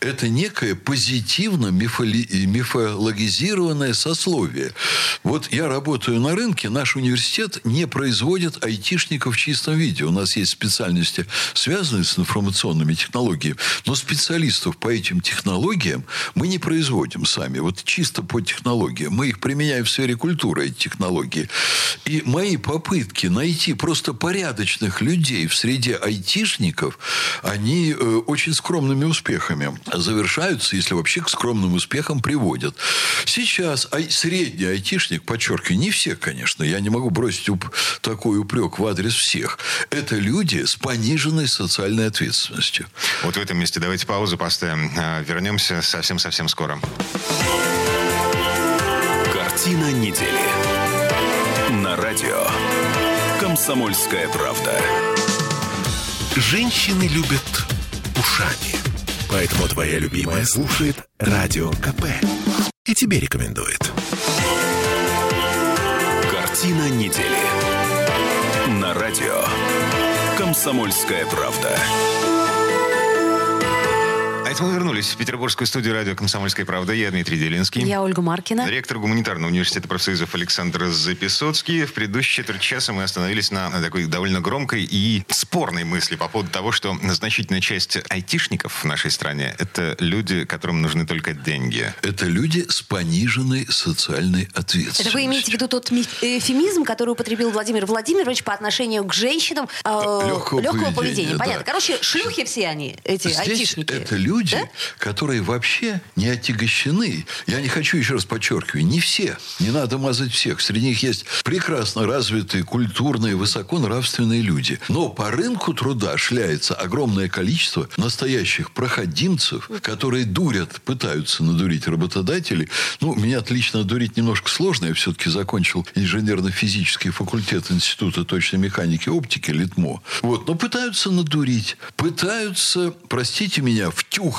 [SPEAKER 4] это некая позитивно мифологическая мифоли, мифологизированное сословие. Вот я работаю на рынке, наш университет не производит айтишников в чистом виде. У нас есть специальности, связанные с информационными технологиями, но специалистов по этим технологиям мы не производим сами. Вот чисто по технологиям. Мы их применяем в сфере культуры, эти технологии. И мои попытки найти просто порядочных людей в среде айтишников, они э, очень скромными успехами завершаются, если вообще к скромным успехам приводят. Сейчас средний айтишник, подчеркиваю, не все, конечно, я не могу бросить уп- такой упрек в адрес всех. Это люди с пониженной социальной ответственностью.
[SPEAKER 2] Вот в этом месте давайте паузу поставим. А, вернемся совсем-совсем скоро.
[SPEAKER 1] Картина недели. На радио. Комсомольская правда. Женщины любят ушами. Поэтому твоя любимая слушает Радио КП. И тебе рекомендует. Картина недели. На радио. Комсомольская правда.
[SPEAKER 2] Это мы вернулись в петербургскую студию радио «Комсомольская правда». Я Дмитрий Делинский.
[SPEAKER 3] Я Ольга Маркина.
[SPEAKER 2] Ректор гуманитарного университета профсоюзов Александр Записоцкий. В предыдущей четверть часа мы остановились на такой довольно громкой и спорной мысли по поводу того, что значительная часть айтишников в нашей стране – это люди, которым нужны только деньги.
[SPEAKER 4] Это люди с пониженной социальной ответственностью.
[SPEAKER 3] Это вы имеете в виду тот эфемизм, который употребил Владимир Владимирович по отношению к женщинам э,
[SPEAKER 4] легкого,
[SPEAKER 3] легкого поведения.
[SPEAKER 4] поведения.
[SPEAKER 3] Понятно.
[SPEAKER 4] Да.
[SPEAKER 3] Короче, шлюхи все они, эти
[SPEAKER 4] Здесь
[SPEAKER 3] айтишники.
[SPEAKER 4] это люди,
[SPEAKER 3] Да?
[SPEAKER 4] которые вообще не отягощены. Я не хочу еще раз подчеркиваю, не все. Не надо мазать всех. Среди них есть прекрасно развитые, культурные, высоконравственные люди. Но по рынку труда шляется огромное количество настоящих проходимцев, которые дурят, пытаются надурить работодателей. Ну, меня отлично дурить немножко сложно. Я все-таки закончил инженерно-физический факультет Института точной механики и оптики Литмо. Вот. Но пытаются надурить. Пытаются, простите меня, втюхать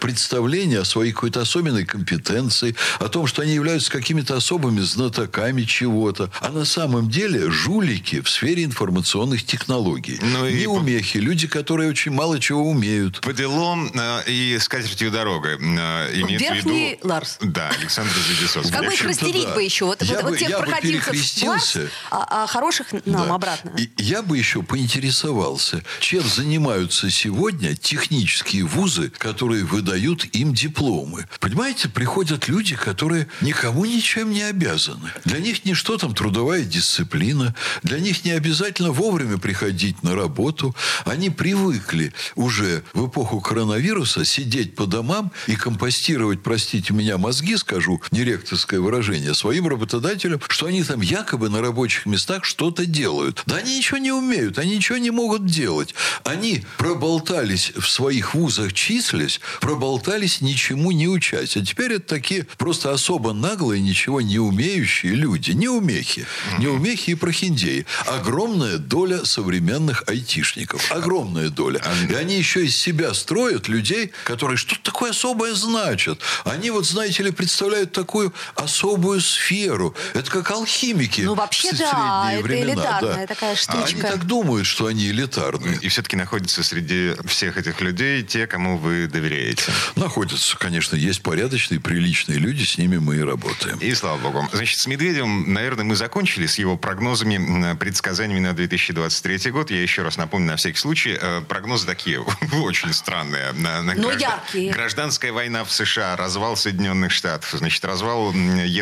[SPEAKER 4] представление о своей какой-то особенной компетенции, о том, что они являются какими-то особыми знатоками чего-то. А на самом деле жулики в сфере информационных технологий.
[SPEAKER 2] Ну и
[SPEAKER 4] Неумехи, люди, которые очень мало чего умеют.
[SPEAKER 2] По делам э, и скатертью дорога. Э, имеет в
[SPEAKER 3] Верхний
[SPEAKER 2] виду...
[SPEAKER 3] Ларс.
[SPEAKER 2] Да, Александр Записоцкий.
[SPEAKER 3] Как бы их растереть
[SPEAKER 4] да.
[SPEAKER 3] бы еще. Вот,
[SPEAKER 4] Я
[SPEAKER 3] вот,
[SPEAKER 4] бы-
[SPEAKER 3] вот тех
[SPEAKER 4] я бы
[SPEAKER 3] проходимцев в
[SPEAKER 4] перекрестился.
[SPEAKER 3] Ларс, а, а хороших нам
[SPEAKER 4] Да.
[SPEAKER 3] обратно.
[SPEAKER 4] И я бы еще поинтересовался, чем занимаются сегодня технические вузы, которые выдают им дипломы. Понимаете, приходят люди, которые никому ничем не обязаны. Для них ничто там трудовая дисциплина. Для них не обязательно вовремя приходить на работу. Они привыкли уже в эпоху коронавируса сидеть по домам и компостировать, простите меня, мозги, скажу, неректорское выражение, своим работодателям, что они там якобы на рабочих местах что-то делают. Да они ничего не умеют, они ничего не могут делать. Они проболтались в своих вузах, числясь, проболтались, ничему не учась. А теперь это такие просто особо наглые, ничего не умеющие люди. Неумехи. Неумехи и прохиндеи. Огромная доля современных айтишников. Огромная доля. И они еще из себя строят людей, которые что-то такое особое значат. Они вот, знаете ли, представляют такую особую сферу. Это как алхимики.
[SPEAKER 3] Ну, вообще,
[SPEAKER 4] в
[SPEAKER 3] да,
[SPEAKER 4] средние
[SPEAKER 3] это
[SPEAKER 4] времена,
[SPEAKER 3] элитарная
[SPEAKER 4] да.
[SPEAKER 3] такая
[SPEAKER 4] А Они
[SPEAKER 3] штучка.
[SPEAKER 4] так думают, что они элитарные.
[SPEAKER 2] И все-таки находятся среди всех этих людей те, кому вы доверяете.
[SPEAKER 4] Находятся, конечно, есть порядочные, приличные люди, с ними мы и работаем.
[SPEAKER 2] И слава богу. Значит, с Медведевым, наверное, мы закончили с его прогнозами, предсказаниями на 2023 год. Я еще раз напомню, на всякий случай, э, прогнозы такие очень странные. На- на
[SPEAKER 3] Но яркие.
[SPEAKER 2] Гражданская война в США, развал Соединенных Штатов, значит, развал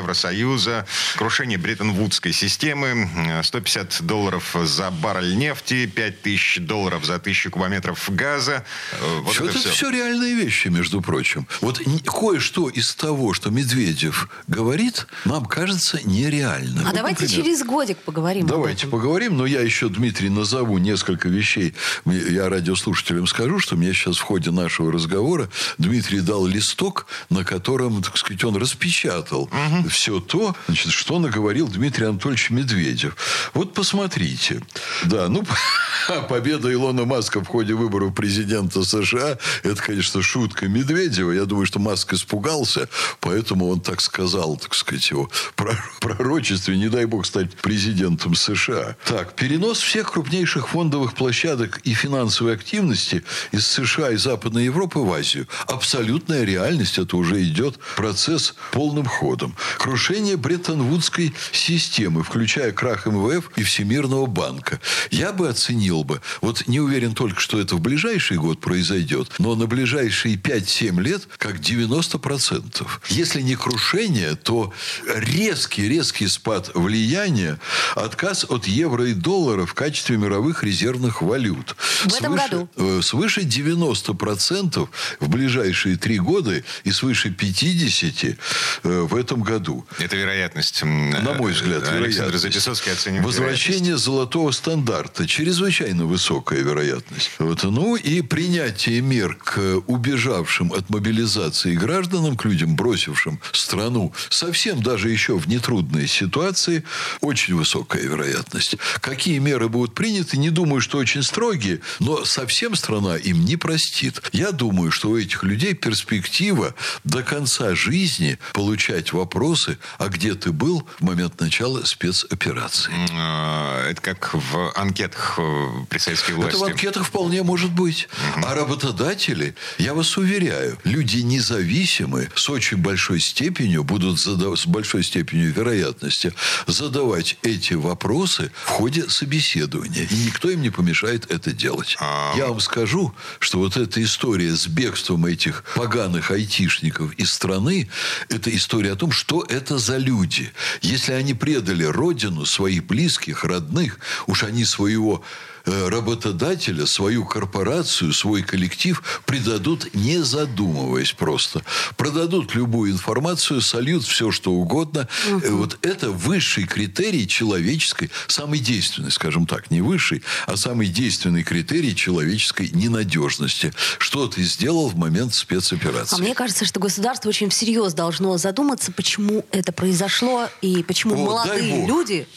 [SPEAKER 2] Евросоюза, крушение Бреттон-Вудской системы, м, 150 долларов за баррель нефти, 5000 долларов за тысячу кубометров газа. Э, Вот
[SPEAKER 4] Всё
[SPEAKER 2] это все.
[SPEAKER 4] все реальные вещи, между прочим. Вот кое-что из того, что Медведев говорит, нам кажется нереальным.
[SPEAKER 3] А
[SPEAKER 4] Вот,
[SPEAKER 3] давайте
[SPEAKER 4] например,
[SPEAKER 3] через годик поговорим
[SPEAKER 4] Давайте поговорим, но я еще, Дмитрий, назову несколько вещей. Я радиослушателям скажу, что мне сейчас в ходе нашего разговора Дмитрий дал листок, на котором, так сказать, он распечатал все то, значит, что наговорил Дмитрий Анатольевич Медведев. Вот посмотрите. Да, ну, победа Илона Маска в ходе выборов президента США, это, конечно, конечно, шутка Медведева. Я думаю, что Маск испугался, поэтому он так сказал, так сказать, его пророчестве, не дай бог стать президентом США. Так, перенос всех крупнейших фондовых площадок и финансовой активности из США и Западной Европы в Азию. Абсолютная реальность. Это уже идет процесс полным ходом. Крушение Бреттон-Вудской системы, включая крах МВФ и Всемирного банка. Я бы оценил бы, вот не уверен только, что это в ближайший год произойдет, но на ближайшие 5-7 лет как 90%. Если не крушение, то резкий, резкий спад влияния, отказ от евро и доллара в качестве мировых резервных валют.
[SPEAKER 3] В свыше, этом году?
[SPEAKER 4] Э, свыше 90% в ближайшие три года и свыше 50% э, в этом году.
[SPEAKER 2] Это вероятность.
[SPEAKER 4] На мой взгляд,
[SPEAKER 2] Александр вероятность. Записовский оценил
[SPEAKER 4] Возвращение золотого стандарта. Чрезвычайно высокая вероятность. Вот. Ну и принятие мер к убежавшим от мобилизации гражданам, к людям, бросившим страну, совсем даже еще в нетрудной ситуации, очень высокая вероятность. Какие меры будут приняты, не думаю, что очень строгие, но совсем страна им не простит. Я думаю, что у этих людей перспектива до конца жизни получать вопросы, а где ты был в момент начала спецоперации.
[SPEAKER 2] А, это как в анкетах э, при советской власти.
[SPEAKER 4] Это в анкетах вполне может быть. А работодатели, я вас уверяю, люди независимые с очень большой степенью будут задавать, с большой степенью вероятности задавать эти вопросы в ходе собеседования. И никто им не помешает это делать. А... Я вам скажу, что вот эта история с бегством этих поганых айтишников из страны, это история о том, что это за люди. Если они предали родину, своих близких, родных, уж они своего работодателя, свою корпорацию, свой коллектив предадут, не задумываясь просто. Продадут любую информацию, сольют все, что угодно. Угу. Вот это высший критерий человеческой, самый действенный, скажем так, не высший, а самый действенный критерий человеческой ненадежности. Что ты сделал в момент спецоперации?
[SPEAKER 3] А мне кажется, что государство очень всерьез должно задуматься, почему это произошло и почему О, молодые люди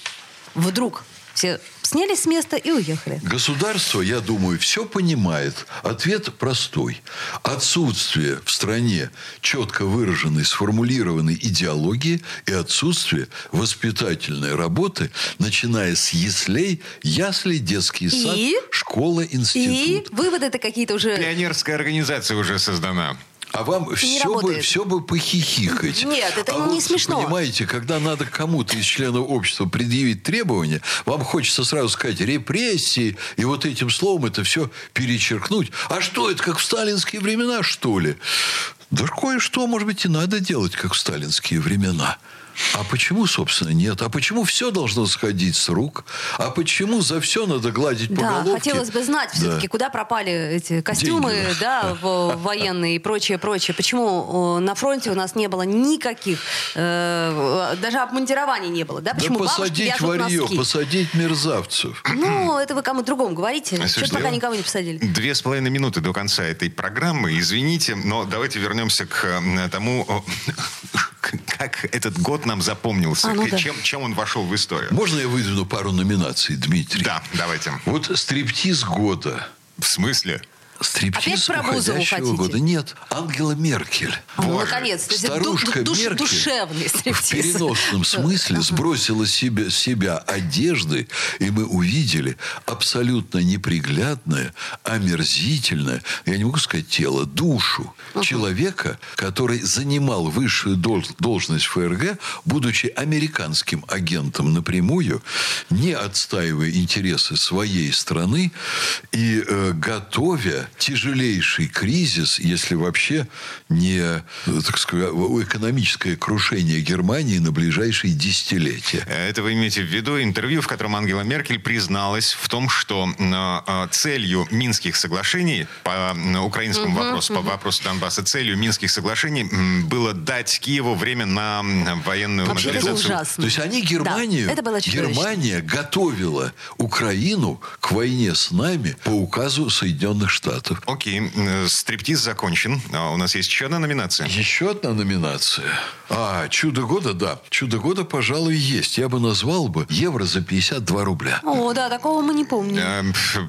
[SPEAKER 3] вдруг все снялись с места и уехали.
[SPEAKER 4] Государство, я думаю, все понимает. Ответ простой. Отсутствие в стране четко выраженной, сформулированной идеологии и отсутствие воспитательной работы, начиная с яслей, ясли, детский сад, и? школа, институт.
[SPEAKER 3] И выводы-то какие-то уже...
[SPEAKER 2] Пионерская организация уже создана.
[SPEAKER 4] А вам все бы, все бы похихикать.
[SPEAKER 3] Нет, это
[SPEAKER 4] а
[SPEAKER 3] не
[SPEAKER 4] вот,
[SPEAKER 3] смешно.
[SPEAKER 4] Понимаете, когда надо кому-то из членов общества предъявить требования, вам хочется сразу сказать репрессии, и вот этим словом это все перечеркнуть. А что это, как в сталинские времена, что ли? Да кое-что, может быть, и надо делать, как в сталинские времена. А почему, собственно, нет? А почему все должно сходить с рук? А почему за все надо гладить по
[SPEAKER 3] да,
[SPEAKER 4] головке?
[SPEAKER 3] хотелось бы знать все-таки, да. куда пропали эти костюмы, Деньги. да, военные и прочее, прочее. Почему на фронте у нас не было никаких, э, даже обмундирований не было, да? Почему
[SPEAKER 4] да посадить варье, носки? посадить мерзавцев.
[SPEAKER 3] Ну, это вы кому другому говорите. А, Что пока никого не посадили.
[SPEAKER 2] Две с половиной минуты до конца этой программы. Извините, но давайте вернемся к тому, как этот год нам запомнился? А, ну да. чем, чем он вошел в историю?
[SPEAKER 4] Можно я выдвину пару номинаций, Дмитрий?
[SPEAKER 2] Да, давайте.
[SPEAKER 4] Вот стриптиз года.
[SPEAKER 2] В смысле?
[SPEAKER 4] Стриптиз Опять про уходящего года. Нет, Ангела Меркель.
[SPEAKER 3] Ну, наконец.
[SPEAKER 4] Старушка душ, Меркель
[SPEAKER 3] душевный стриптиз.
[SPEAKER 4] в переносном смысле сбросила себе, себя одежды, и мы увидели абсолютно неприглядное, омерзительное, я не могу сказать тело, душу uh-huh. человека, который занимал высшую должность ФРГ, будучи американским агентом напрямую, не отстаивая интересы своей страны и э, готовя тяжелейший кризис, если вообще не, так сказать, экономическое крушение Германии на ближайшие десятилетия.
[SPEAKER 2] Это вы имеете в виду интервью, в котором Ангела Меркель призналась в том, что а, целью Минских соглашений по украинскому угу, вопросу, угу. по вопросу Донбасса, целью Минских соглашений было дать Киеву время на военную
[SPEAKER 3] Вообще
[SPEAKER 2] мобилизацию.
[SPEAKER 3] Ужасно.
[SPEAKER 4] То есть они Германию, да, это было Германия готовила Украину к войне с нами по указу Соединенных Штатов. Штатов.
[SPEAKER 2] Окей, стриптиз закончен. А у нас есть еще одна номинация.
[SPEAKER 4] Еще одна номинация. А, чудо года, да. Чудо года, пожалуй, есть. Я бы назвал бы евро за 52 рубля.
[SPEAKER 3] О, да, такого мы не помним. А,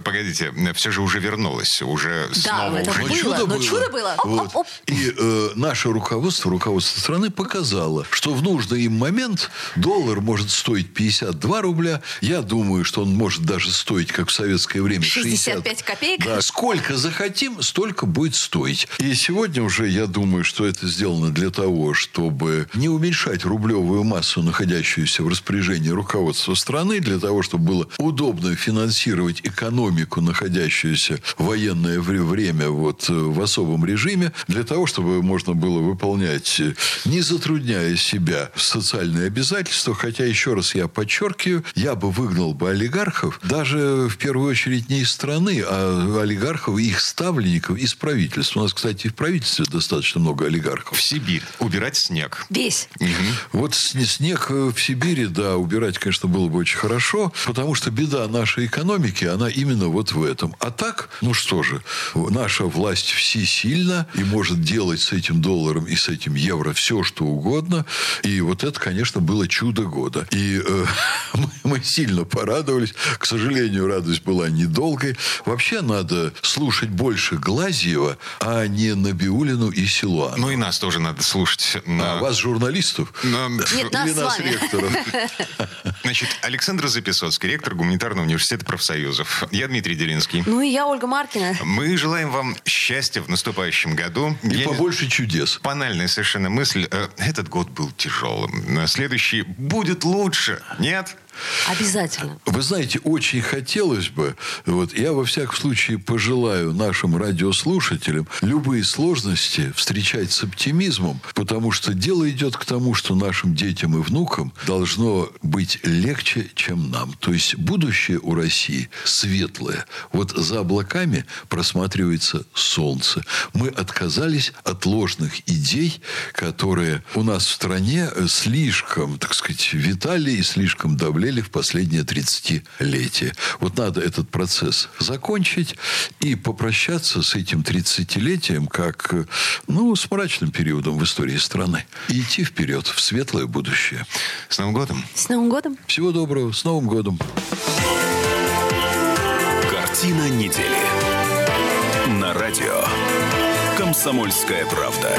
[SPEAKER 2] погодите, все же уже вернулось. Уже
[SPEAKER 3] да, снова это уже. было. Чудо но было. чудо было. Вот. Оп, оп, оп.
[SPEAKER 4] И э, наше руководство, руководство страны показало, что в нужный им момент доллар может стоить 52 рубля. Я думаю, что он может даже стоить, как в советское время,
[SPEAKER 3] 65 60. копеек.
[SPEAKER 4] Да, сколько захотим, столько будет стоить. И сегодня уже я думаю, что это сделано для того, чтобы не уменьшать рублевую массу, находящуюся в распоряжении руководства страны, для того, чтобы было удобно финансировать экономику, находящуюся в военное время вот, э, в особом режиме, для того, чтобы можно было выполнять, э, не затрудняя себя, социальные обязательства. Хотя, еще раз я подчеркиваю, я бы выгнал бы олигархов даже в первую очередь не из страны, а олигархов их ставленников из правительства. У нас, кстати, в правительстве достаточно много олигархов.
[SPEAKER 2] В Сибирь. Убирать снег.
[SPEAKER 3] Весь.
[SPEAKER 4] Угу. Вот снег э, в Сибири, да, убирать, конечно, было бы очень хорошо, потому что беда нашей экономики, она именно вот в этом. А так, ну что же, наша власть всесильна и может делать с этим долларом и с этим евро все, что угодно. И вот это, конечно, было чудо года. И э, мы, мы сильно порадовались. К сожалению, радость была недолгой. Вообще надо слушать больше Глазьева, а не Набиулину и Силуан.
[SPEAKER 2] Ну и нас тоже надо слушать.
[SPEAKER 4] На... А вас, журналистов?
[SPEAKER 3] На... Нет, нас Или нас, ректоров?
[SPEAKER 2] Значит, Александр Записоцкий, ректор Гуманитарного университета профсоюзов. Я Дмитрий Делинский.
[SPEAKER 3] Ну и я, Ольга Маркина.
[SPEAKER 2] Мы желаем вам счастья в наступающем году.
[SPEAKER 4] И я побольше не... чудес.
[SPEAKER 2] Банальная совершенно мысль. Э, этот год был тяжелым. Следующий будет лучше. Нет?
[SPEAKER 3] Обязательно.
[SPEAKER 4] Вы знаете, очень хотелось бы, вот я во всяком случае пожелаю нашим радиослушателям любые сложности встречать с оптимизмом, потому что дело идет к тому, что нашим детям и внукам должно быть легче, чем нам. То есть будущее у России светлое. Вот за облаками просматривается солнце. Мы отказались от ложных идей, которые у нас в стране слишком, так сказать, витали и слишком давлели преодолели в последние 30-летие. Вот надо этот процесс закончить и попрощаться с этим 30-летием как ну, с мрачным периодом в истории страны. И идти вперед в светлое будущее.
[SPEAKER 2] С Новым годом!
[SPEAKER 3] С Новым годом!
[SPEAKER 4] Всего доброго! С Новым годом!
[SPEAKER 1] Картина недели. На радио. Комсомольская правда.